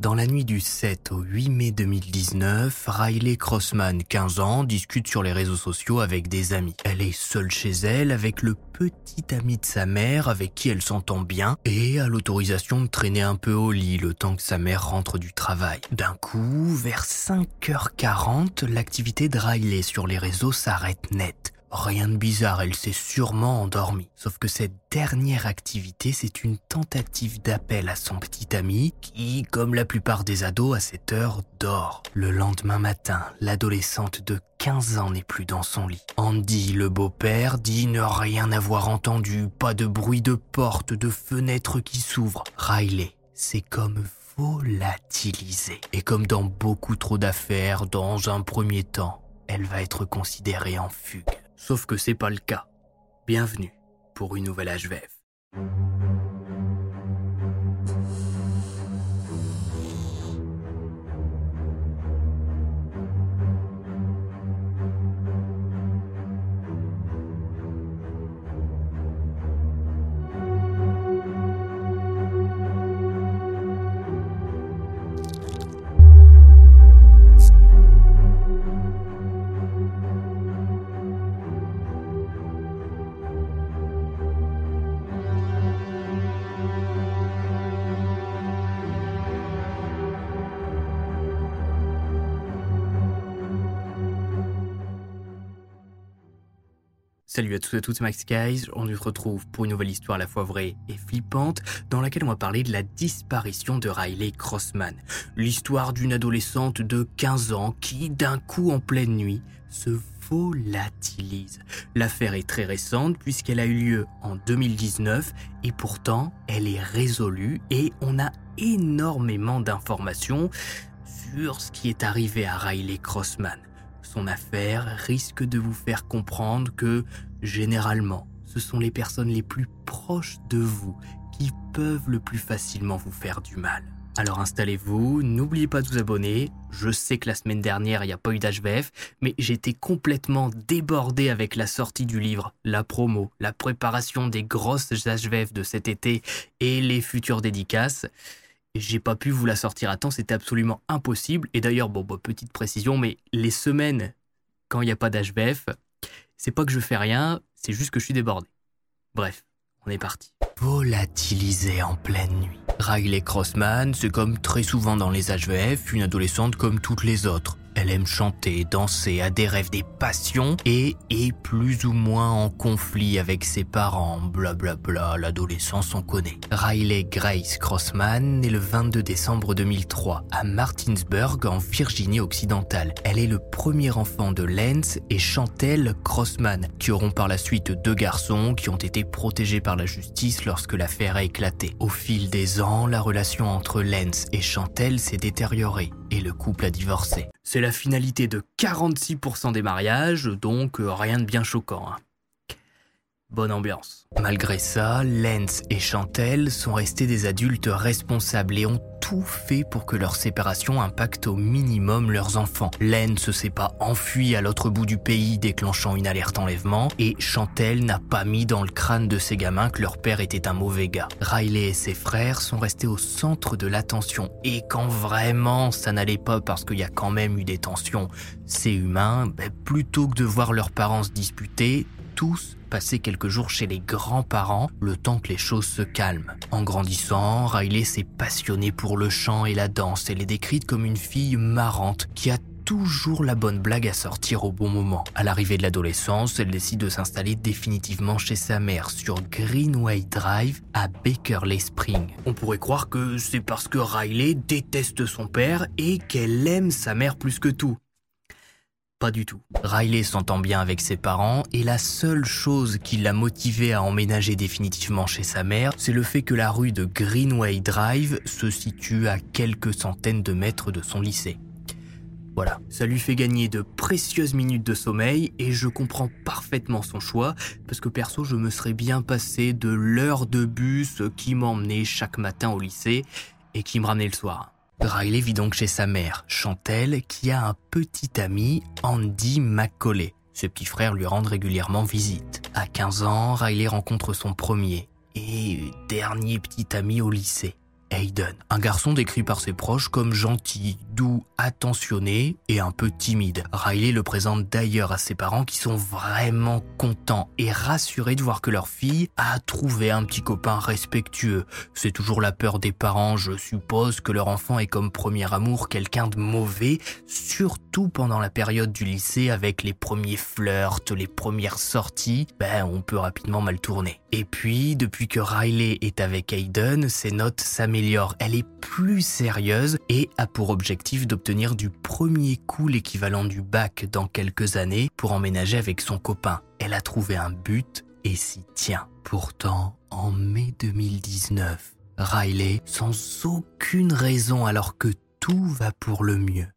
Dans la nuit du 7 au 8 mai 2019, Riley Crossman, 15 ans, discute sur les réseaux sociaux avec des amis. Elle est seule chez elle avec le petit ami de sa mère avec qui elle s'entend bien et a l'autorisation de traîner un peu au lit le temps que sa mère rentre du travail. D'un coup, vers 5h40, l'activité de Riley sur les réseaux s'arrête net. Rien de bizarre, elle s'est sûrement endormie. Sauf que cette dernière activité, c'est une tentative d'appel à son petit ami qui, comme la plupart des ados à cette heure, dort. Le lendemain matin, l'adolescente de 15 ans n'est plus dans son lit. Andy, le beau-père, dit ne rien avoir entendu, pas de bruit de porte, de fenêtre qui s'ouvre. Riley, c'est comme volatilisé. Et comme dans beaucoup trop d'affaires, dans un premier temps, elle va être considérée en fugue. Sauf que c'est pas le cas. Bienvenue pour une nouvelle HVF. Salut à tous et à toutes, Max Guys. On se retrouve pour une nouvelle histoire à la fois vraie et flippante, dans laquelle on va parler de la disparition de Riley Crossman. L'histoire d'une adolescente de 15 ans qui, d'un coup en pleine nuit, se volatilise. L'affaire est très récente puisqu'elle a eu lieu en 2019 et pourtant elle est résolue et on a énormément d'informations sur ce qui est arrivé à Riley Crossman son affaire risque de vous faire comprendre que, généralement, ce sont les personnes les plus proches de vous qui peuvent le plus facilement vous faire du mal. Alors installez-vous, n'oubliez pas de vous abonner. Je sais que la semaine dernière, il n'y a pas eu d'HVF, mais j'étais complètement débordé avec la sortie du livre, la promo, la préparation des grosses HVF de cet été et les futures dédicaces j'ai pas pu vous la sortir à temps, c'était absolument impossible. Et d'ailleurs, bon, bah, petite précision, mais les semaines quand il n'y a pas d'HBF, c'est pas que je fais rien, c'est juste que je suis débordé. Bref, on est parti. Volatilisé en pleine nuit. Riley Crossman, c'est comme très souvent dans les HVF, une adolescente comme toutes les autres. Elle aime chanter, danser, a des rêves, des passions et est plus ou moins en conflit avec ses parents. Blablabla, bla bla, l'adolescence on connaît. Riley Grace Crossman est le 22 décembre 2003 à Martinsburg en Virginie occidentale. Elle est le premier enfant de Lance et Chantel Crossman, qui auront par la suite deux garçons qui ont été protégés par la justice lorsque l'affaire a éclaté. Au fil des ans, la relation entre Lance et Chantel s'est détériorée et le couple a divorcé. C'est la finalité de 46% des mariages, donc euh, rien de bien choquant. Hein. Bonne ambiance. Malgré ça, Lance et Chantel sont restés des adultes responsables et ont tout fait pour que leur séparation impacte au minimum leurs enfants. Lance s'est pas enfui à l'autre bout du pays déclenchant une alerte enlèvement et Chantel n'a pas mis dans le crâne de ses gamins que leur père était un mauvais gars. Riley et ses frères sont restés au centre de l'attention et quand vraiment ça n'allait pas parce qu'il y a quand même eu des tensions, c'est humain, ben, plutôt que de voir leurs parents se disputer, tous passer quelques jours chez les grands-parents le temps que les choses se calment. En grandissant, Riley s'est passionnée pour le chant et la danse. Elle est décrite comme une fille marrante qui a toujours la bonne blague à sortir au bon moment. À l'arrivée de l'adolescence, elle décide de s'installer définitivement chez sa mère sur Greenway Drive à Bakerley Spring. On pourrait croire que c'est parce que Riley déteste son père et qu'elle aime sa mère plus que tout. Pas du tout. Riley s'entend bien avec ses parents et la seule chose qui l'a motivé à emménager définitivement chez sa mère, c'est le fait que la rue de Greenway Drive se situe à quelques centaines de mètres de son lycée. Voilà, ça lui fait gagner de précieuses minutes de sommeil et je comprends parfaitement son choix parce que perso je me serais bien passé de l'heure de bus qui m'emmenait chaque matin au lycée et qui me ramenait le soir. Riley vit donc chez sa mère, Chantelle, qui a un petit ami, Andy McCauley. Ses petits frères lui rendent régulièrement visite. À 15 ans, Riley rencontre son premier et dernier petit ami au lycée. Hayden, un garçon décrit par ses proches comme gentil, doux, attentionné et un peu timide. Riley le présente d'ailleurs à ses parents qui sont vraiment contents et rassurés de voir que leur fille a trouvé un petit copain respectueux. C'est toujours la peur des parents, je suppose, que leur enfant est comme premier amour quelqu'un de mauvais, surtout pendant la période du lycée avec les premiers flirts, les premières sorties, ben on peut rapidement mal tourner. Et puis, depuis que Riley est avec Hayden, ses notes s'améliorent. Elle est plus sérieuse et a pour objectif d'obtenir du premier coup l'équivalent du bac dans quelques années pour emménager avec son copain. Elle a trouvé un but et s'y tient. Pourtant, en mai 2019, Riley, sans aucune raison alors que tout va pour le mieux,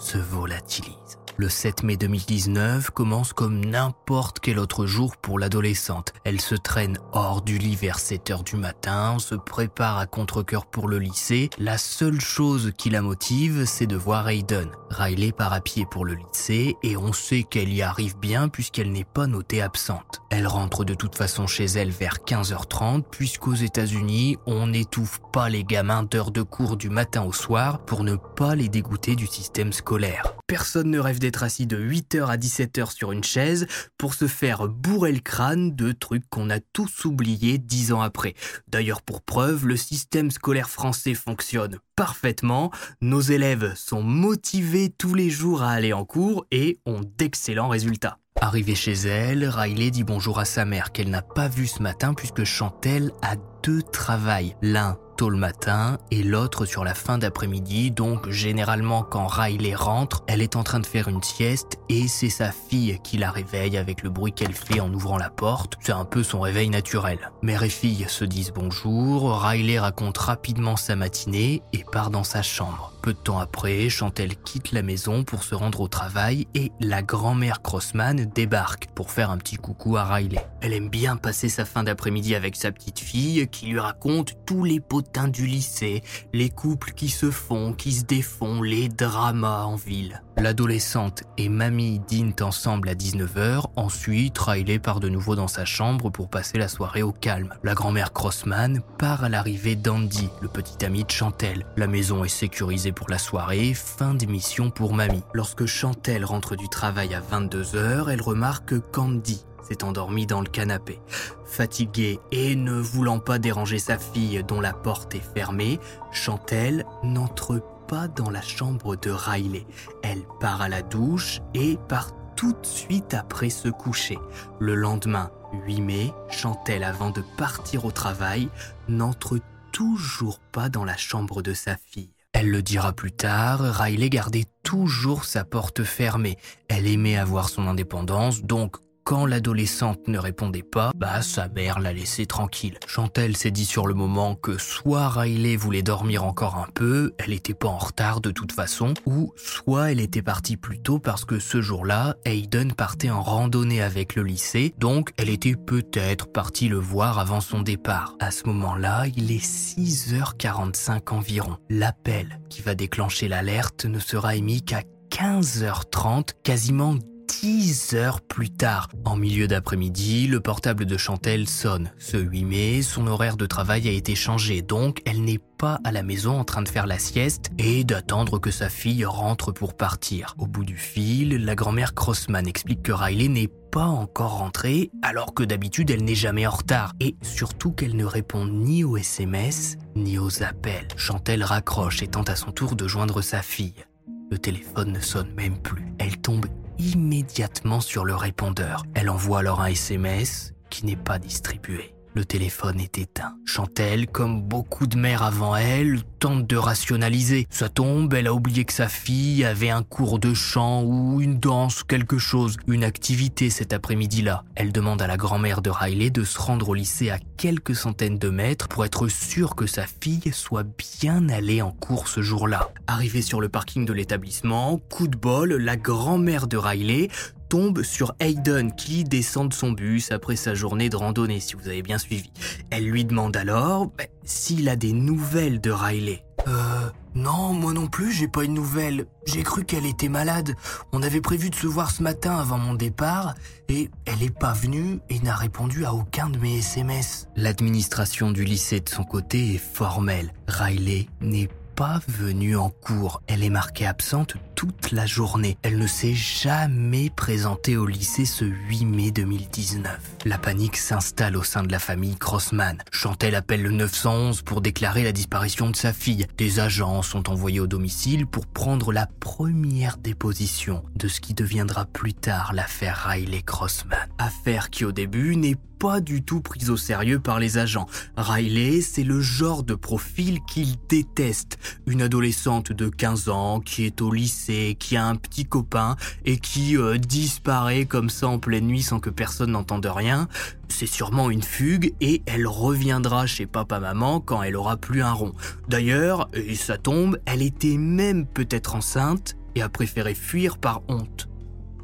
se volatilise. Le 7 mai 2019 commence comme n'importe quel autre jour pour l'adolescente. Elle se traîne hors du lit vers 7 heures du matin, se prépare à contre-cœur pour le lycée. La seule chose qui la motive, c'est de voir Hayden. Riley part à pied pour le lycée et on sait qu'elle y arrive bien puisqu'elle n'est pas notée absente. Elle rentre de toute façon chez elle vers 15h30 puisqu'aux États-Unis, on n'étouffe pas les gamins d'heures de cours du matin au soir pour ne pas les dégoûter du système scolaire. Personne ne rêve d'être assis de 8h à 17h sur une chaise pour se faire bourrer le crâne de trucs qu'on a tous oubliés dix ans après. D'ailleurs, pour preuve, le système scolaire français fonctionne parfaitement, nos élèves sont motivés tous les jours à aller en cours et ont d'excellents résultats. Arrivée chez elle, Riley dit bonjour à sa mère qu'elle n'a pas vue ce matin puisque Chantel a deux travails. L'un tôt le matin et l'autre sur la fin d'après-midi. Donc généralement quand Riley rentre, elle est en train de faire une sieste et c'est sa fille qui la réveille avec le bruit qu'elle fait en ouvrant la porte. C'est un peu son réveil naturel. Mère et fille se disent bonjour, Riley raconte rapidement sa matinée et part dans sa chambre. Peu de temps après, Chantel quitte la maison pour se rendre au travail et la grand-mère Crossman débarque pour faire un petit coucou à Riley. Elle aime bien passer sa fin d'après-midi avec sa petite fille qui lui raconte tous les potins du lycée, les couples qui se font, qui se défont, les dramas en ville. L'adolescente et mamie dînent ensemble à 19h, ensuite Riley part de nouveau dans sa chambre pour passer la soirée au calme. La grand-mère Crossman part à l'arrivée d'Andy, le petit ami de Chantel. La maison est sécurisée pour la soirée, fin d'émission pour mamie. Lorsque Chantel rentre du travail à 22h, elle remarque qu'Andy s'est endormi dans le canapé. Fatiguée et ne voulant pas déranger sa fille dont la porte est fermée, Chantel n'entre pas dans la chambre de Riley. Elle part à la douche et part tout de suite après se coucher. Le lendemain, 8 mai, Chantel, avant de partir au travail, n'entre toujours pas dans la chambre de sa fille. Elle le dira plus tard, Riley gardait toujours sa porte fermée. Elle aimait avoir son indépendance, donc quand l'adolescente ne répondait pas, bah sa mère la laissait tranquille. Chantel s'est dit sur le moment que soit Riley voulait dormir encore un peu, elle était pas en retard de toute façon, ou soit elle était partie plus tôt parce que ce jour-là, Hayden partait en randonnée avec le lycée, donc elle était peut-être partie le voir avant son départ. À ce moment-là, il est 6h45 environ. L'appel qui va déclencher l'alerte ne sera émis qu'à 15h30, quasiment 10 heures plus tard. En milieu d'après-midi, le portable de Chantel sonne. Ce 8 mai, son horaire de travail a été changé, donc elle n'est pas à la maison en train de faire la sieste et d'attendre que sa fille rentre pour partir. Au bout du fil, la grand-mère Crossman explique que Riley n'est pas encore rentrée, alors que d'habitude elle n'est jamais en retard, et surtout qu'elle ne répond ni aux SMS ni aux appels. Chantel raccroche et tente à son tour de joindre sa fille. Le téléphone ne sonne même plus. Elle tombe immédiatement sur le répondeur. Elle envoie alors un SMS qui n'est pas distribué. Le téléphone est éteint. Chantel, comme beaucoup de mères avant elle, tente de rationaliser. Ça tombe, elle a oublié que sa fille avait un cours de chant ou une danse, quelque chose, une activité cet après-midi-là. Elle demande à la grand-mère de Riley de se rendre au lycée à quelques centaines de mètres pour être sûre que sa fille soit bien allée en cours ce jour-là. Arrivée sur le parking de l'établissement, coup de bol, la grand-mère de Riley tombe sur Hayden qui descend de son bus après sa journée de randonnée, si vous avez bien suivi. Elle lui demande alors ben, s'il a des nouvelles de Riley. Euh, non, moi non plus, j'ai pas une nouvelle. J'ai cru qu'elle était malade. On avait prévu de se voir ce matin avant mon départ, et elle est pas venue et n'a répondu à aucun de mes SMS. L'administration du lycée de son côté est formelle. Riley n'est pas venue en cours. Elle est marquée absente toute la journée. Elle ne s'est jamais présentée au lycée ce 8 mai 2019. La panique s'installe au sein de la famille Crossman. Chantel appelle le 911 pour déclarer la disparition de sa fille. Des agents sont envoyés au domicile pour prendre la première déposition de ce qui deviendra plus tard l'affaire Riley Crossman. Affaire qui au début n'est du tout prise au sérieux par les agents. Riley, c'est le genre de profil qu'ils détestent. Une adolescente de 15 ans qui est au lycée, qui a un petit copain et qui euh, disparaît comme ça en pleine nuit sans que personne n'entende rien. C'est sûrement une fugue et elle reviendra chez papa-maman quand elle aura plus un rond. D'ailleurs, et ça tombe, elle était même peut-être enceinte et a préféré fuir par honte.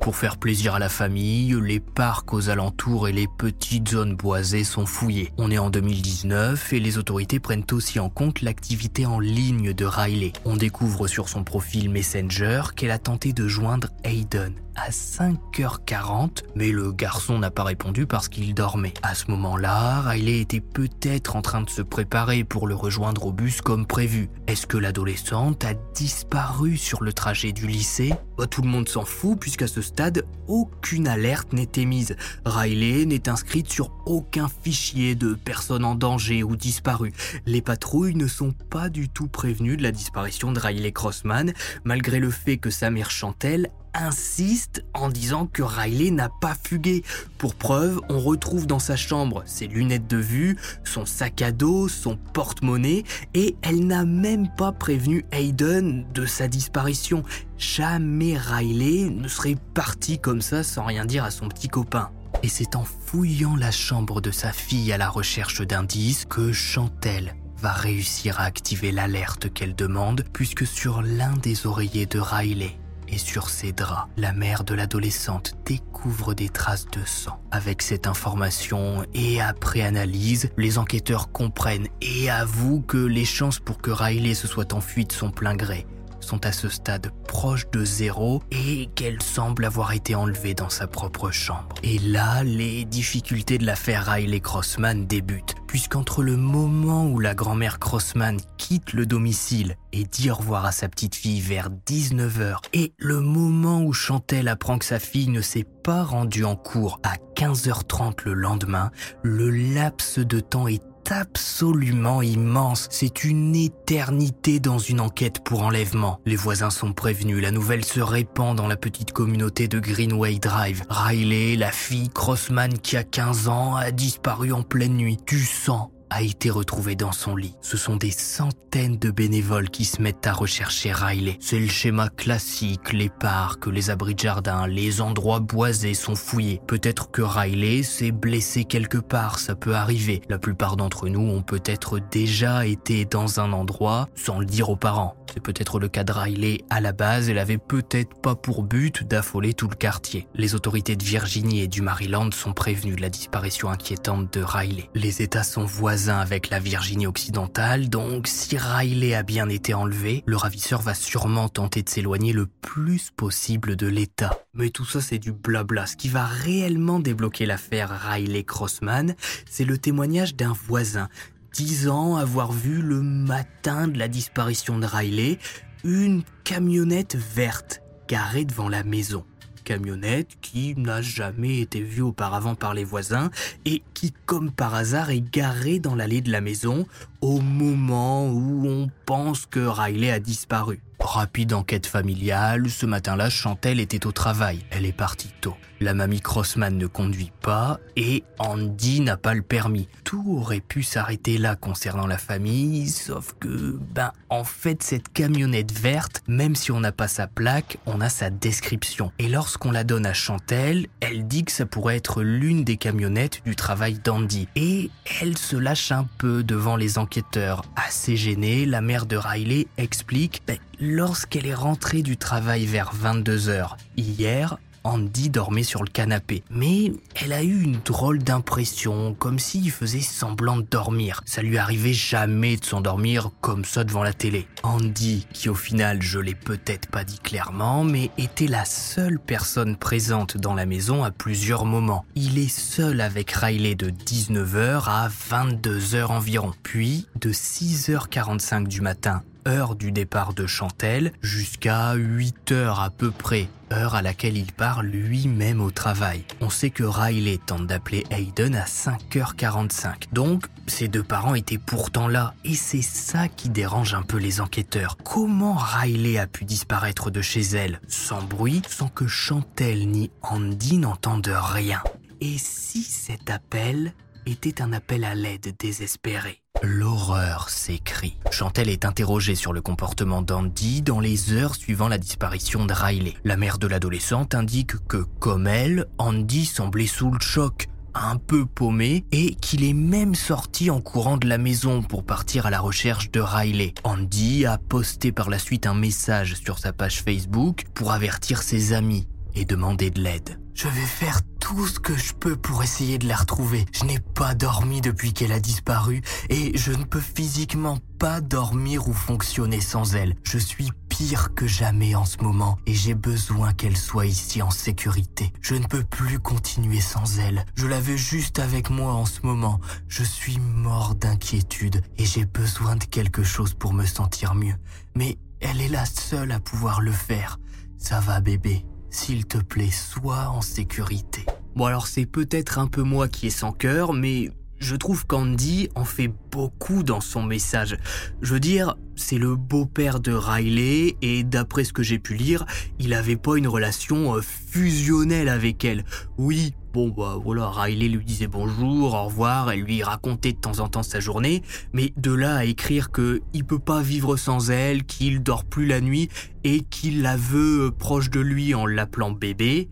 Pour faire plaisir à la famille, les parcs aux alentours et les petites zones boisées sont fouillés. On est en 2019 et les autorités prennent aussi en compte l'activité en ligne de Riley. On découvre sur son profil Messenger qu'elle a tenté de joindre Hayden à 5h40, mais le garçon n'a pas répondu parce qu'il dormait. À ce moment-là, Riley était peut-être en train de se préparer pour le rejoindre au bus comme prévu. Est-ce que l'adolescente a disparu sur le trajet du lycée? Bah, Tout le monde s'en fout puisqu'à ce stade, aucune alerte n'est émise. Riley n'est inscrite sur aucun fichier de personnes en danger ou disparues. Les patrouilles ne sont pas du tout prévenues de la disparition de Riley Crossman, malgré le fait que sa mère Chantel insiste en disant que Riley n'a pas fugué. Pour preuve, on retrouve dans sa chambre ses lunettes de vue, son sac à dos, son porte-monnaie, et elle n'a même pas prévenu Hayden de sa disparition. Jamais Riley ne serait parti comme ça sans rien dire à son petit copain. Et c'est en fouillant la chambre de sa fille à la recherche d'indices que Chantel va réussir à activer l'alerte qu'elle demande, puisque sur l'un des oreillers de Riley, et sur ses draps, la mère de l'adolescente découvre des traces de sang. Avec cette information et après analyse, les enquêteurs comprennent et avouent que les chances pour que Riley se soit en fuite sont plein gré sont à ce stade proche de zéro et qu'elle semble avoir été enlevée dans sa propre chambre. Et là, les difficultés de l'affaire Riley Crossman débutent, puisqu'entre le moment où la grand-mère Crossman quitte le domicile et dit au revoir à sa petite fille vers 19h et le moment où Chantel apprend que sa fille ne s'est pas rendue en cours à 15h30 le lendemain, le laps de temps est absolument immense. C'est une éternité dans une enquête pour enlèvement. Les voisins sont prévenus, la nouvelle se répand dans la petite communauté de Greenway Drive. Riley, la fille Crossman qui a 15 ans, a disparu en pleine nuit. Du sang a été retrouvé dans son lit. Ce sont des centaines de bénévoles qui se mettent à rechercher Riley. C'est le schéma classique, les parcs, les abris de jardin, les endroits boisés sont fouillés. Peut-être que Riley s'est blessé quelque part, ça peut arriver. La plupart d'entre nous ont peut-être déjà été dans un endroit sans le dire aux parents. C'est peut-être le cas de Riley. À la base, elle avait peut-être pas pour but d'affoler tout le quartier. Les autorités de Virginie et du Maryland sont prévenues de la disparition inquiétante de Riley. Les États sont voisins avec la Virginie occidentale, donc si Riley a bien été enlevé, le ravisseur va sûrement tenter de s'éloigner le plus possible de l'État. Mais tout ça, c'est du blabla. Ce qui va réellement débloquer l'affaire Riley Crossman, c'est le témoignage d'un voisin disant avoir vu le matin de la disparition de Riley une camionnette verte garée devant la maison. Camionnette qui n'a jamais été vue auparavant par les voisins et qui, comme par hasard, est garée dans l'allée de la maison au moment où on pense que Riley a disparu. Rapide enquête familiale, ce matin-là, Chantel était au travail. Elle est partie tôt. La mamie Crossman ne conduit pas et Andy n'a pas le permis. Tout aurait pu s'arrêter là concernant la famille, sauf que, ben, en fait, cette camionnette verte, même si on n'a pas sa plaque, on a sa description. Et lorsqu'on la donne à Chantel, elle dit que ça pourrait être l'une des camionnettes du travail d'Andy. Et elle se lâche un peu devant les enquêteurs. Assez gênée, la mère de Riley explique, ben, lorsqu'elle est rentrée du travail vers 22h, hier, Andy dormait sur le canapé. Mais elle a eu une drôle d'impression, comme s'il faisait semblant de dormir. Ça lui arrivait jamais de s'endormir comme ça devant la télé. Andy, qui au final, je l'ai peut-être pas dit clairement, mais était la seule personne présente dans la maison à plusieurs moments. Il est seul avec Riley de 19h à 22h environ. Puis, de 6h45 du matin heure du départ de Chantel jusqu'à 8 heures à peu près, heure à laquelle il part lui-même au travail. On sait que Riley tente d'appeler Hayden à 5h45. Donc, ses deux parents étaient pourtant là. Et c'est ça qui dérange un peu les enquêteurs. Comment Riley a pu disparaître de chez elle, sans bruit, sans que Chantel ni Andy n'entendent rien Et si cet appel était un appel à l'aide désespéré L'horreur s'écrit. Chantel est interrogée sur le comportement d'Andy dans les heures suivant la disparition de Riley. La mère de l'adolescente indique que, comme elle, Andy semblait sous le choc un peu paumé et qu'il est même sorti en courant de la maison pour partir à la recherche de Riley. Andy a posté par la suite un message sur sa page Facebook pour avertir ses amis et demander de l'aide. Je vais faire tout ce que je peux pour essayer de la retrouver. Je n'ai pas dormi depuis qu'elle a disparu et je ne peux physiquement pas dormir ou fonctionner sans elle. Je suis pire que jamais en ce moment et j'ai besoin qu'elle soit ici en sécurité. Je ne peux plus continuer sans elle. Je la veux juste avec moi en ce moment. Je suis mort d'inquiétude et j'ai besoin de quelque chose pour me sentir mieux. Mais elle est la seule à pouvoir le faire. Ça va bébé. S'il te plaît, sois en sécurité. Bon alors c'est peut-être un peu moi qui est sans cœur, mais je trouve qu'Andy en fait beaucoup dans son message. Je veux dire, c'est le beau-père de Riley et d'après ce que j'ai pu lire, il avait pas une relation euh, fusionnelle avec elle. Oui, bon bah voilà, Riley lui disait bonjour, au revoir, elle lui racontait de temps en temps sa journée, mais de là à écrire que il peut pas vivre sans elle, qu'il dort plus la nuit et qu'il la veut euh, proche de lui en l'appelant bébé,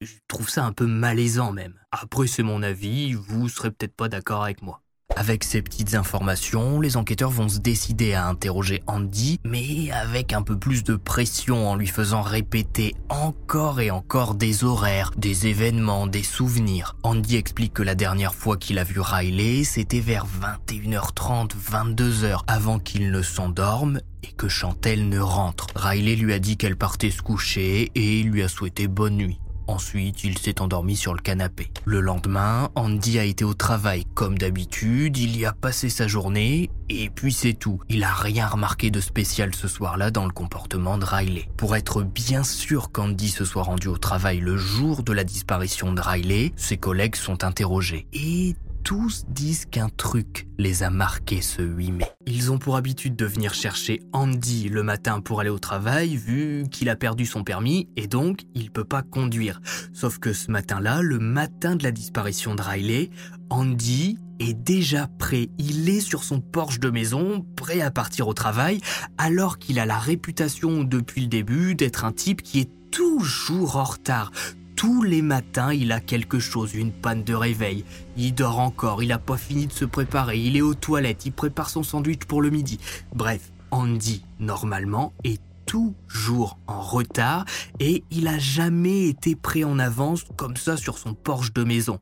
je trouve ça un peu malaisant même. Après, c'est mon avis, vous serez peut-être pas d'accord avec moi. Avec ces petites informations, les enquêteurs vont se décider à interroger Andy, mais avec un peu plus de pression en lui faisant répéter encore et encore des horaires, des événements, des souvenirs. Andy explique que la dernière fois qu'il a vu Riley, c'était vers 21h30, 22h, avant qu'il ne s'endorme et que Chantel ne rentre. Riley lui a dit qu'elle partait se coucher et lui a souhaité bonne nuit. Ensuite, il s'est endormi sur le canapé. Le lendemain, Andy a été au travail comme d'habitude, il y a passé sa journée, et puis c'est tout. Il a rien remarqué de spécial ce soir-là dans le comportement de Riley. Pour être bien sûr qu'Andy se soit rendu au travail le jour de la disparition de Riley, ses collègues sont interrogés. Et tous disent qu'un truc les a marqués ce 8 mai. Ils ont pour habitude de venir chercher Andy le matin pour aller au travail vu qu'il a perdu son permis et donc il peut pas conduire. Sauf que ce matin-là, le matin de la disparition de Riley, Andy est déjà prêt. Il est sur son porche de maison, prêt à partir au travail, alors qu'il a la réputation depuis le début d'être un type qui est toujours en retard, tous les matins, il a quelque chose, une panne de réveil. Il dort encore, il n'a pas fini de se préparer, il est aux toilettes, il prépare son sandwich pour le midi. Bref, Andy, normalement, est toujours en retard et il a jamais été prêt en avance comme ça sur son porche de maison.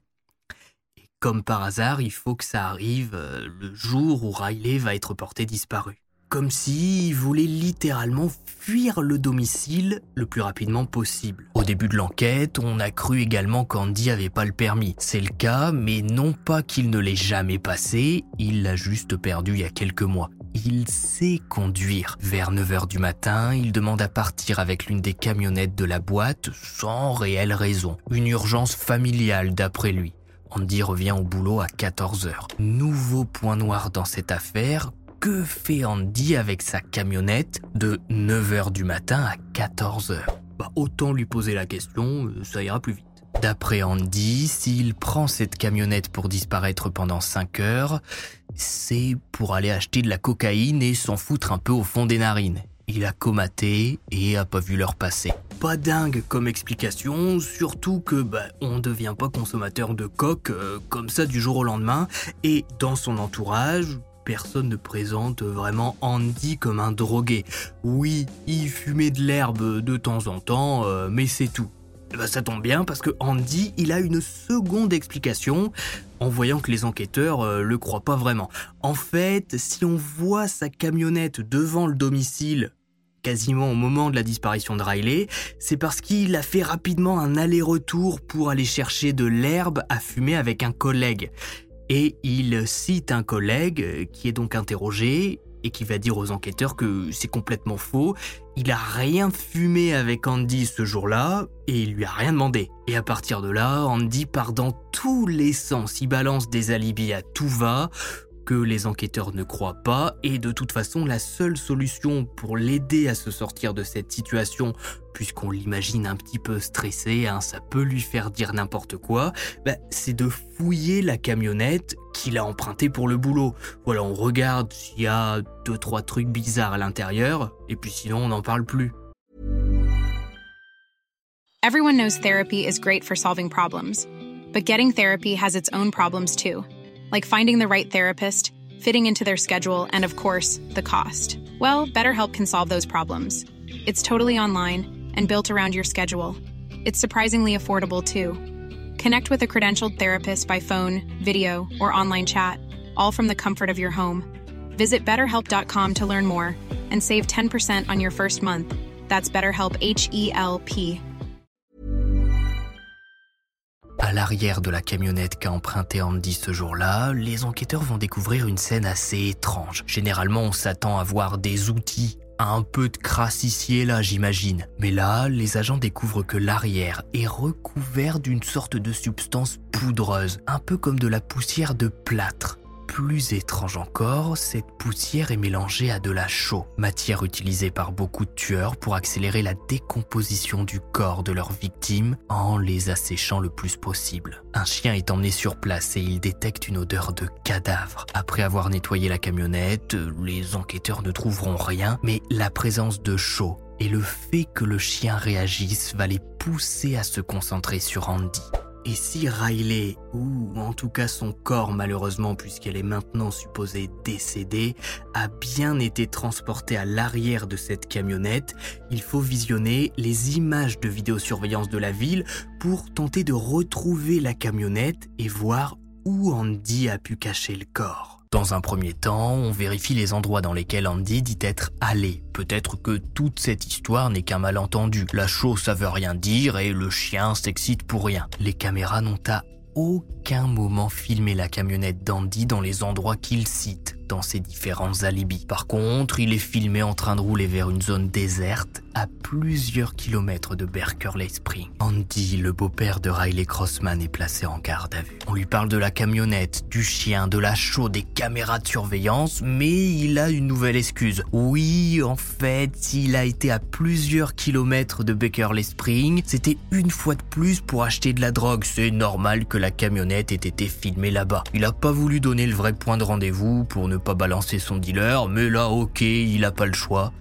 Et comme par hasard, il faut que ça arrive euh, le jour où Riley va être porté disparu comme s'il voulait littéralement fuir le domicile le plus rapidement possible. Au début de l'enquête, on a cru également qu'Andy avait pas le permis. C'est le cas, mais non pas qu'il ne l'ait jamais passé, il l'a juste perdu il y a quelques mois. Il sait conduire. Vers 9h du matin, il demande à partir avec l'une des camionnettes de la boîte sans réelle raison. Une urgence familiale d'après lui. Andy revient au boulot à 14h. Nouveau point noir dans cette affaire, que fait Andy avec sa camionnette de 9h du matin à 14h Bah autant lui poser la question, euh, ça ira plus vite. D'après Andy, s'il prend cette camionnette pour disparaître pendant 5 heures, c'est pour aller acheter de la cocaïne et s'en foutre un peu au fond des narines. Il a comaté et a pas vu l'heure passer. Pas dingue comme explication, surtout que bah, on devient pas consommateur de coke euh, comme ça du jour au lendemain, et dans son entourage, personne ne présente vraiment Andy comme un drogué. Oui, il fumait de l'herbe de temps en temps, euh, mais c'est tout. Eh ben, ça tombe bien parce que Andy, il a une seconde explication en voyant que les enquêteurs euh, le croient pas vraiment. En fait, si on voit sa camionnette devant le domicile quasiment au moment de la disparition de Riley, c'est parce qu'il a fait rapidement un aller-retour pour aller chercher de l'herbe à fumer avec un collègue. Et il cite un collègue qui est donc interrogé et qui va dire aux enquêteurs que c'est complètement faux. Il a rien fumé avec Andy ce jour-là et il lui a rien demandé. Et à partir de là, Andy part dans tous les sens. Il balance des alibis à tout va que les enquêteurs ne croient pas et de toute façon la seule solution pour l'aider à se sortir de cette situation puisqu'on l'imagine un petit peu stressé, hein, ça peut lui faire dire n'importe quoi, bah, c'est de fouiller la camionnette qu'il a empruntée pour le boulot. Voilà, on regarde s'il y a deux trois trucs bizarres à l'intérieur et puis sinon on n'en parle plus. Everyone knows therapy is great for solving problems, but getting therapy has its own problems too. like finding the right therapist, fitting into their schedule, and of course, the cost. Well, BetterHelp can solve those problems. It's totally online and built around your schedule. It's surprisingly affordable too. Connect with a credentialed therapist by phone, video, or online chat, all from the comfort of your home. Visit betterhelp.com to learn more and save 10% on your first month. That's BetterHelp H E L P. À l'arrière de la camionnette qu'a emprunté Andy ce jour-là, les enquêteurs vont découvrir une scène assez étrange. Généralement, on s'attend à voir des outils un peu de crasse ici là, j'imagine. Mais là, les agents découvrent que l'arrière est recouvert d'une sorte de substance poudreuse, un peu comme de la poussière de plâtre. Plus étrange encore, cette poussière est mélangée à de la chaux, matière utilisée par beaucoup de tueurs pour accélérer la décomposition du corps de leurs victimes en les asséchant le plus possible. Un chien est emmené sur place et il détecte une odeur de cadavre. Après avoir nettoyé la camionnette, les enquêteurs ne trouveront rien, mais la présence de chaux et le fait que le chien réagisse va les pousser à se concentrer sur Andy. Et si Riley, ou en tout cas son corps malheureusement puisqu'elle est maintenant supposée décédée, a bien été transporté à l'arrière de cette camionnette, il faut visionner les images de vidéosurveillance de la ville pour tenter de retrouver la camionnette et voir où Andy a pu cacher le corps. Dans un premier temps, on vérifie les endroits dans lesquels Andy dit être allé. Peut-être que toute cette histoire n'est qu'un malentendu. La chose, ça veut rien dire et le chien s'excite pour rien. Les caméras n'ont à aucun moment filmé la camionnette d'Andy dans les endroits qu'il cite dans ses différents alibis. Par contre, il est filmé en train de rouler vers une zone déserte à plusieurs kilomètres de Berkeley Spring. Andy, le beau-père de Riley Crossman, est placé en garde à vue. On lui parle de la camionnette, du chien, de la chaux, des caméras de surveillance, mais il a une nouvelle excuse. Oui, en fait, il a été à plusieurs kilomètres de Berkeley Spring. C'était une fois de plus pour acheter de la drogue. C'est normal que la camionnette ait été filmée là-bas. Il a pas voulu donner le vrai point de rendez-vous pour ne pas balancer son dealer, mais là, ok, il a pas le choix.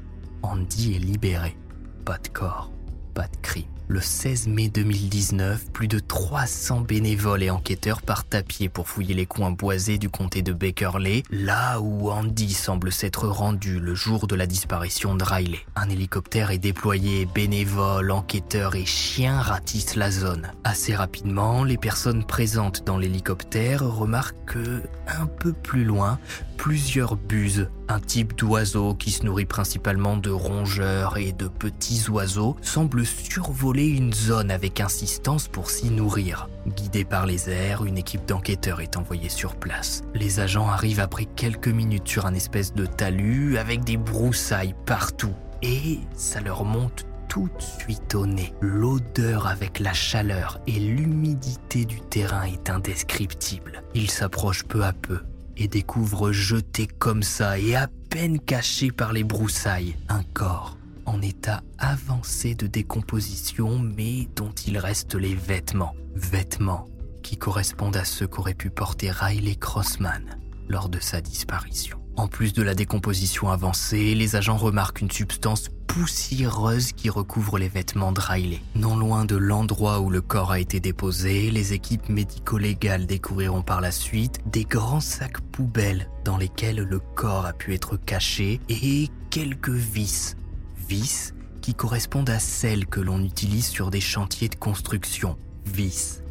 Andy est libéré. Pas de corps, pas de crime. Le 16 mai 2019, plus de 300 bénévoles et enquêteurs partent à pied pour fouiller les coins boisés du comté de Bakerley, là où Andy semble s'être rendu le jour de la disparition de Riley. Un hélicoptère est déployé, bénévoles, enquêteurs et chiens ratissent la zone. Assez rapidement, les personnes présentes dans l'hélicoptère remarquent que, un peu plus loin, plusieurs buses, un type d'oiseau qui se nourrit principalement de rongeurs et de petits oiseaux, semblent survoler une zone avec insistance pour s'y nourrir. Guidé par les airs, une équipe d'enquêteurs est envoyée sur place. Les agents arrivent après quelques minutes sur un espèce de talus avec des broussailles partout. Et ça leur monte tout de suite au nez. L'odeur avec la chaleur et l'humidité du terrain est indescriptible. Ils s'approchent peu à peu et découvrent jeté comme ça et à peine caché par les broussailles un corps en état avancé de décomposition mais dont il reste les vêtements. Vêtements qui correspondent à ceux qu'aurait pu porter Riley Crossman lors de sa disparition. En plus de la décomposition avancée, les agents remarquent une substance poussiéreuse qui recouvre les vêtements de. Non loin de l'endroit où le corps a été déposé, les équipes médico-légales découvriront par la suite des grands sacs poubelles dans lesquels le corps a pu être caché et quelques vis. Vis qui correspondent à celles que l'on utilise sur des chantiers de construction. Vis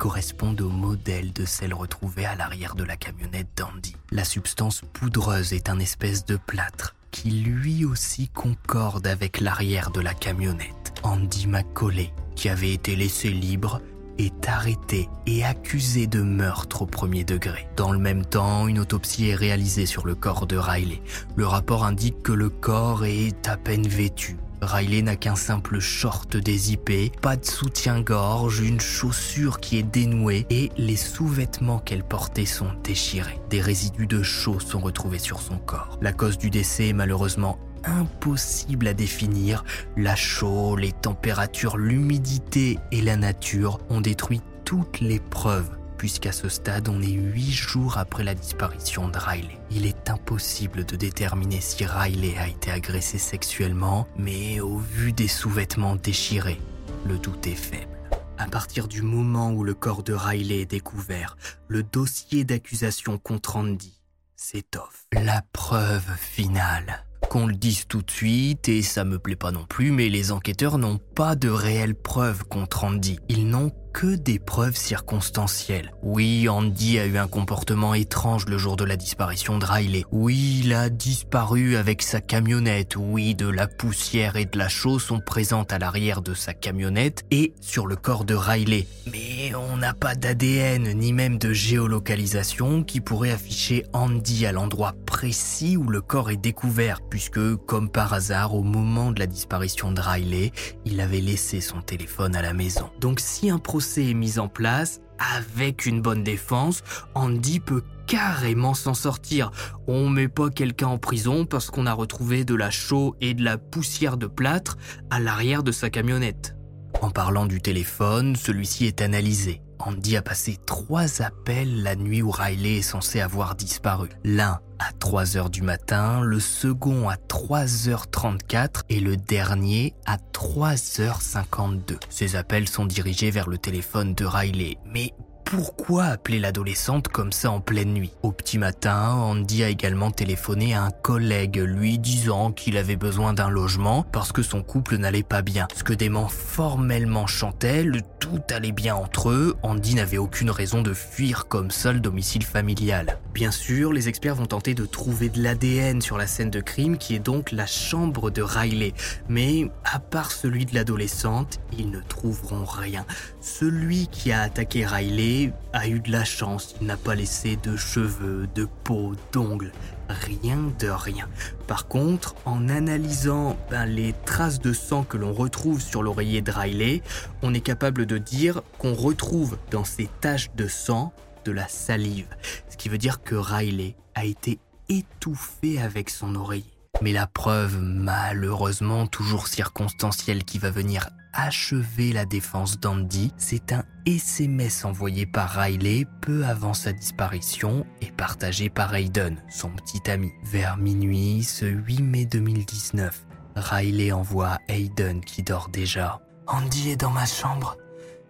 correspondent au modèle de celle retrouvée à l'arrière de la camionnette d'Andy. La substance poudreuse est un espèce de plâtre qui lui aussi concorde avec l'arrière de la camionnette. Andy McCauley, qui avait été laissé libre, est arrêté et accusé de meurtre au premier degré. Dans le même temps, une autopsie est réalisée sur le corps de Riley. Le rapport indique que le corps est à peine vêtu, Riley n'a qu'un simple short dézippé, pas de soutien-gorge, une chaussure qui est dénouée et les sous-vêtements qu'elle portait sont déchirés. Des résidus de chaux sont retrouvés sur son corps. La cause du décès est malheureusement impossible à définir. La chaux, les températures, l'humidité et la nature ont détruit toutes les preuves puisqu'à ce stade, on est huit jours après la disparition de Riley. Il est impossible de déterminer si Riley a été agressé sexuellement, mais au vu des sous-vêtements déchirés, le doute est faible. À partir du moment où le corps de Riley est découvert, le dossier d'accusation contre Andy s'étoffe. La preuve finale. Qu'on le dise tout de suite, et ça me plaît pas non plus, mais les enquêteurs n'ont pas de réelles preuves contre Andy. Ils n'ont que des preuves circonstancielles. Oui, Andy a eu un comportement étrange le jour de la disparition de Riley. Oui, il a disparu avec sa camionnette. Oui, de la poussière et de la chaux sont présentes à l'arrière de sa camionnette et sur le corps de Riley. Mais on n'a pas d'ADN ni même de géolocalisation qui pourrait afficher Andy à l'endroit précis où le corps est découvert, puisque, comme par hasard, au moment de la disparition de Riley, il avait laissé son téléphone à la maison. Donc si un est mis en place, avec une bonne défense, Andy peut carrément s'en sortir. On met pas quelqu'un en prison parce qu'on a retrouvé de la chaux et de la poussière de plâtre à l'arrière de sa camionnette. En parlant du téléphone, celui-ci est analysé. Andy a passé trois appels la nuit où Riley est censé avoir disparu. L'un à 3h du matin, le second à 3h34 et le dernier à 3h52. Ces appels sont dirigés vers le téléphone de Riley. Mais pourquoi appeler l'adolescente comme ça en pleine nuit? Au petit matin, Andy a également téléphoné à un collègue lui disant qu'il avait besoin d'un logement parce que son couple n'allait pas bien. Ce que dément formellement chantait, le tout allait bien entre eux, Andy n'avait aucune raison de fuir comme seul domicile familial. Bien sûr, les experts vont tenter de trouver de l'ADN sur la scène de crime qui est donc la chambre de Riley. Mais à part celui de l'adolescente, ils ne trouveront rien. Celui qui a attaqué Riley a eu de la chance, il n'a pas laissé de cheveux, de peau, d'ongles, rien de rien. Par contre, en analysant ben, les traces de sang que l'on retrouve sur l'oreiller de Riley, on est capable de dire qu'on retrouve dans ces taches de sang de la salive. Ce qui veut dire que Riley a été étouffé avec son oreiller. Mais la preuve, malheureusement toujours circonstancielle, qui va venir achever la défense d'Andy, c'est un SMS envoyé par Riley peu avant sa disparition et partagé par Hayden, son petit ami. Vers minuit, ce 8 mai 2019, Riley envoie à Hayden qui dort déjà. Andy est dans ma chambre.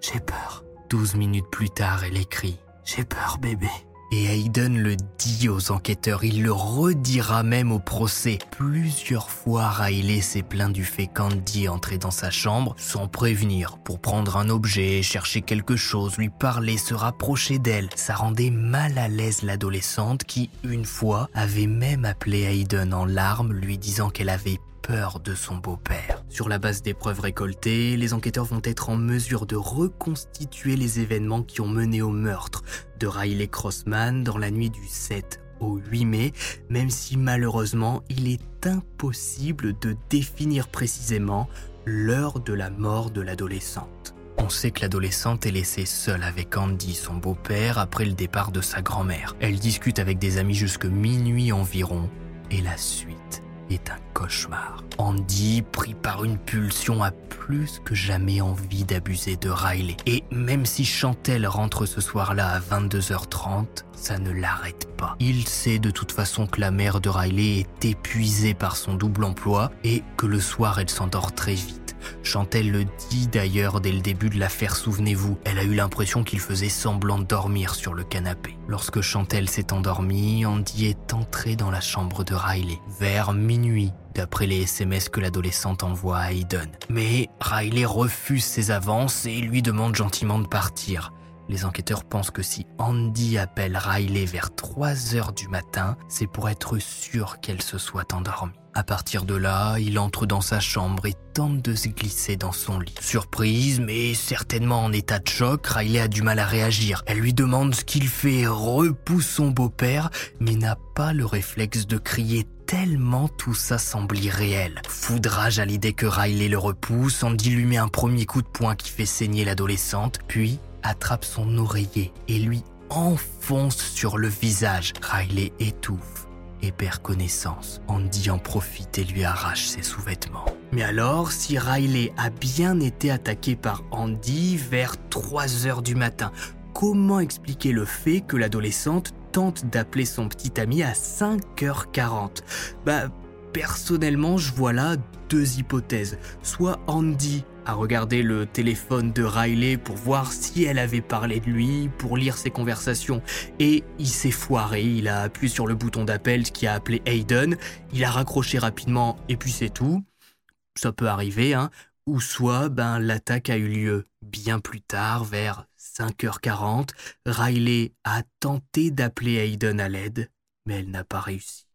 J'ai peur. 12 minutes plus tard, elle écrit. J'ai peur, bébé. Et Hayden le dit aux enquêteurs, il le redira même au procès. Plusieurs fois, Riley s'est plaint du fait qu'Andy entrait dans sa chambre sans prévenir, pour prendre un objet, chercher quelque chose, lui parler, se rapprocher d'elle. Ça rendait mal à l'aise l'adolescente qui, une fois, avait même appelé Hayden en larmes, lui disant qu'elle avait peur de son beau-père. Sur la base des preuves récoltées, les enquêteurs vont être en mesure de reconstituer les événements qui ont mené au meurtre de Riley Crossman dans la nuit du 7 au 8 mai, même si malheureusement il est impossible de définir précisément l'heure de la mort de l'adolescente. On sait que l'adolescente est laissée seule avec Andy, son beau-père, après le départ de sa grand-mère. Elle discute avec des amis jusque minuit environ, et la suite est un cauchemar. Andy, pris par une pulsion, a plus que jamais envie d'abuser de Riley. Et même si Chantel rentre ce soir-là à 22h30, ça ne l'arrête pas. Il sait de toute façon que la mère de Riley est épuisée par son double emploi et que le soir elle s'endort très vite. Chantel le dit d'ailleurs dès le début de l'affaire, souvenez-vous. Elle a eu l'impression qu'il faisait semblant de dormir sur le canapé. Lorsque Chantel s'est endormie, Andy est entré dans la chambre de Riley. Vers minuit, d'après les SMS que l'adolescente envoie à Hayden. Mais Riley refuse ses avances et lui demande gentiment de partir. Les enquêteurs pensent que si Andy appelle Riley vers 3 heures du matin, c'est pour être sûr qu'elle se soit endormie. À partir de là, il entre dans sa chambre et tente de se glisser dans son lit. Surprise, mais certainement en état de choc, Riley a du mal à réagir. Elle lui demande ce qu'il fait, repousse son beau-père, mais n'a pas le réflexe de crier tellement tout ça semble irréel. Foudrage à l'idée que Riley le repousse, Andy lui met un premier coup de poing qui fait saigner l'adolescente, puis attrape son oreiller et lui enfonce sur le visage. Riley étouffe et perd connaissance. Andy en profite et lui arrache ses sous-vêtements. Mais alors, si Riley a bien été attaqué par Andy vers 3 heures du matin, comment expliquer le fait que l'adolescente tente d'appeler son petit ami à 5h40 Bah, personnellement, je vois là deux hypothèses. Soit Andy a regardé le téléphone de Riley pour voir si elle avait parlé de lui, pour lire ses conversations, et il s'est foiré, il a appuyé sur le bouton d'appel qui a appelé Hayden, il a raccroché rapidement et puis c'est tout. Ça peut arriver, hein. Ou soit, ben, l'attaque a eu lieu bien plus tard, vers 5h40. Riley a tenté d'appeler Hayden à l'aide, mais elle n'a pas réussi.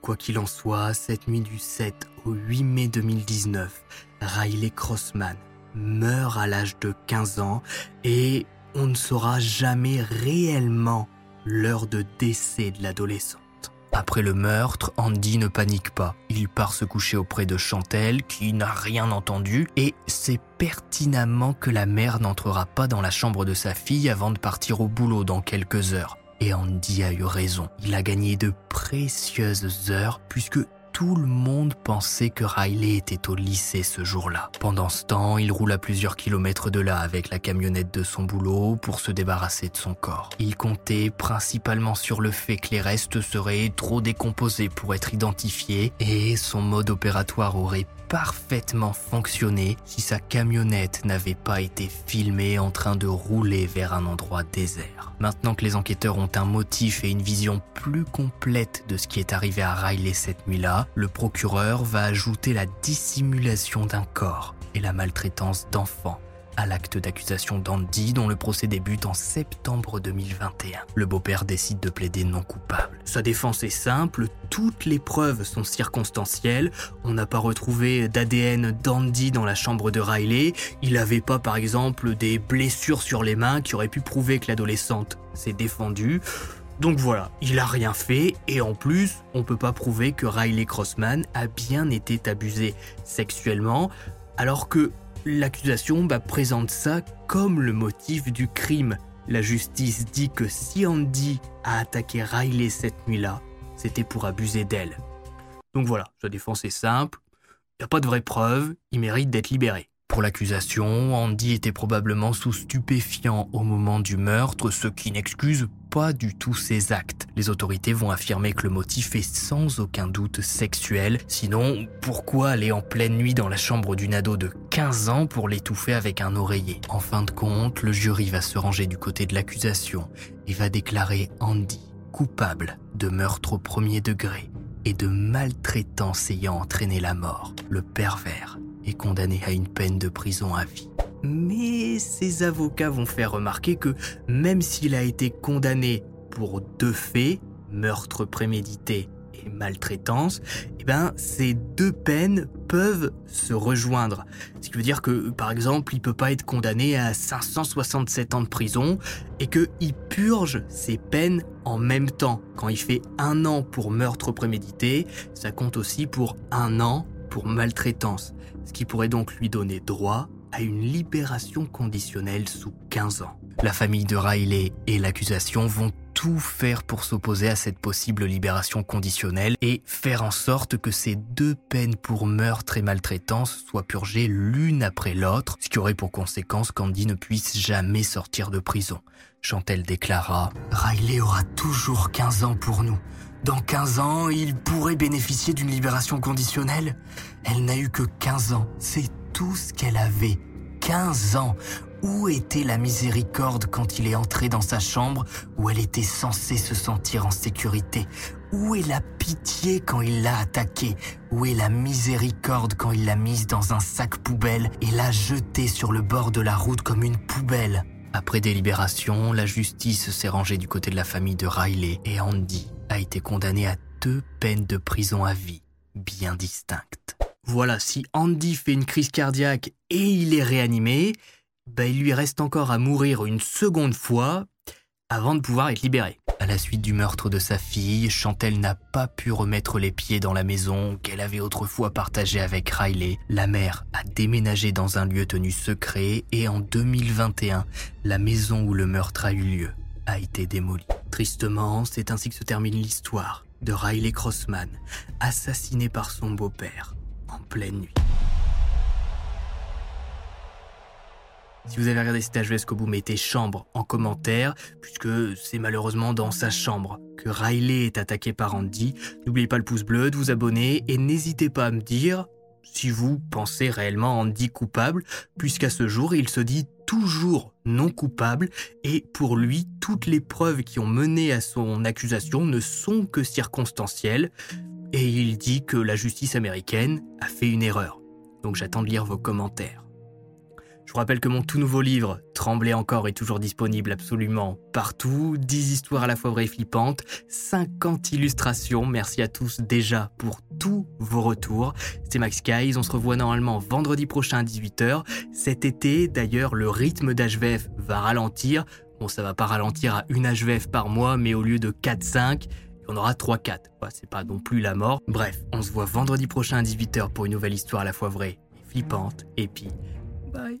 Quoi qu'il en soit, cette nuit du 7 au 8 mai 2019, Riley Crossman meurt à l'âge de 15 ans et on ne saura jamais réellement l'heure de décès de l'adolescente. Après le meurtre, Andy ne panique pas. Il part se coucher auprès de Chantel, qui n'a rien entendu, et sait pertinemment que la mère n'entrera pas dans la chambre de sa fille avant de partir au boulot dans quelques heures. Et Andy a eu raison. Il a gagné de précieuses heures puisque tout le monde pensait que Riley était au lycée ce jour-là. Pendant ce temps, il roule à plusieurs kilomètres de là avec la camionnette de son boulot pour se débarrasser de son corps. Il comptait principalement sur le fait que les restes seraient trop décomposés pour être identifiés et son mode opératoire aurait parfaitement fonctionné si sa camionnette n'avait pas été filmée en train de rouler vers un endroit désert. Maintenant que les enquêteurs ont un motif et une vision plus complète de ce qui est arrivé à Riley cette nuit-là, le procureur va ajouter la dissimulation d'un corps et la maltraitance d'enfants à l'acte d'accusation d'Andy dont le procès débute en septembre 2021. Le beau-père décide de plaider non coupable. Sa défense est simple, toutes les preuves sont circonstancielles, on n'a pas retrouvé d'ADN d'Andy dans la chambre de Riley, il n'avait pas par exemple des blessures sur les mains qui auraient pu prouver que l'adolescente s'est défendue. Donc voilà, il a rien fait et en plus, on peut pas prouver que Riley Crossman a bien été abusé sexuellement alors que L'accusation bah, présente ça comme le motif du crime. La justice dit que si Andy a attaqué Riley cette nuit-là, c'était pour abuser d'elle. Donc voilà, sa défense est simple, il n'y a pas de vraies preuves, il mérite d'être libéré. Pour l'accusation, Andy était probablement sous stupéfiant au moment du meurtre, ce qui n'excuse pas du tout ses actes. Les autorités vont affirmer que le motif est sans aucun doute sexuel, sinon pourquoi aller en pleine nuit dans la chambre d'une ado de 15 ans pour l'étouffer avec un oreiller? En fin de compte, le jury va se ranger du côté de l'accusation et va déclarer Andy coupable de meurtre au premier degré et de maltraitance ayant entraîné la mort. Le pervers est condamné à une peine de prison à vie. Mais ses avocats vont faire remarquer que même s'il a été condamné pour deux faits, meurtre prémédité et maltraitance, eh ben, ces deux peines peuvent se rejoindre. Ce qui veut dire que, par exemple, il peut pas être condamné à 567 ans de prison et qu'il purge ses peines en même temps. Quand il fait un an pour meurtre prémédité, ça compte aussi pour un an pour maltraitance, ce qui pourrait donc lui donner droit à une libération conditionnelle sous 15 ans. La famille de Riley et l'accusation vont tout faire pour s'opposer à cette possible libération conditionnelle et faire en sorte que ces deux peines pour meurtre et maltraitance soient purgées l'une après l'autre, ce qui aurait pour conséquence qu'Andy ne puisse jamais sortir de prison. Chantel déclara Riley aura toujours 15 ans pour nous. Dans 15 ans, il pourrait bénéficier d'une libération conditionnelle. Elle n'a eu que 15 ans. C'est tout ce qu'elle avait. 15 ans. Où était la miséricorde quand il est entré dans sa chambre où elle était censée se sentir en sécurité? Où est la pitié quand il l'a attaquée? Où est la miséricorde quand il l'a mise dans un sac poubelle et l'a jetée sur le bord de la route comme une poubelle? Après délibération, la justice s'est rangée du côté de la famille de Riley et Andy a été condamné à deux peines de prison à vie, bien distinctes. Voilà, si Andy fait une crise cardiaque et il est réanimé, bah, il lui reste encore à mourir une seconde fois avant de pouvoir être libéré. À la suite du meurtre de sa fille, Chantel n'a pas pu remettre les pieds dans la maison qu'elle avait autrefois partagée avec Riley. La mère a déménagé dans un lieu tenu secret et en 2021, la maison où le meurtre a eu lieu a été démolie. Tristement, c'est ainsi que se termine l'histoire de Riley Crossman, assassiné par son beau-père en pleine nuit. Si vous avez regardé cet HVS jusqu'au bout, mettez chambre en commentaire, puisque c'est malheureusement dans sa chambre que Riley est attaqué par Andy. N'oubliez pas le pouce bleu, de vous abonner, et n'hésitez pas à me dire si vous pensez réellement Andy coupable, puisqu'à ce jour, il se dit toujours non coupable, et pour lui, toutes les preuves qui ont mené à son accusation ne sont que circonstancielles, et il dit que la justice américaine a fait une erreur. Donc j'attends de lire vos commentaires. Je vous rappelle que mon tout nouveau livre, Trembler encore, est toujours disponible absolument partout. 10 histoires à la fois vraies et flippantes, 50 illustrations. Merci à tous déjà pour tous vos retours. C'est Max Guys, on se revoit normalement vendredi prochain à 18h. Cet été, d'ailleurs, le rythme d'HVF va ralentir. Bon, ça va pas ralentir à une HVF par mois, mais au lieu de 4-5, on aura 3-4. c'est pas non plus la mort. Bref, on se voit vendredi prochain à 18h pour une nouvelle histoire à la fois vraie et flippante. Et puis, bye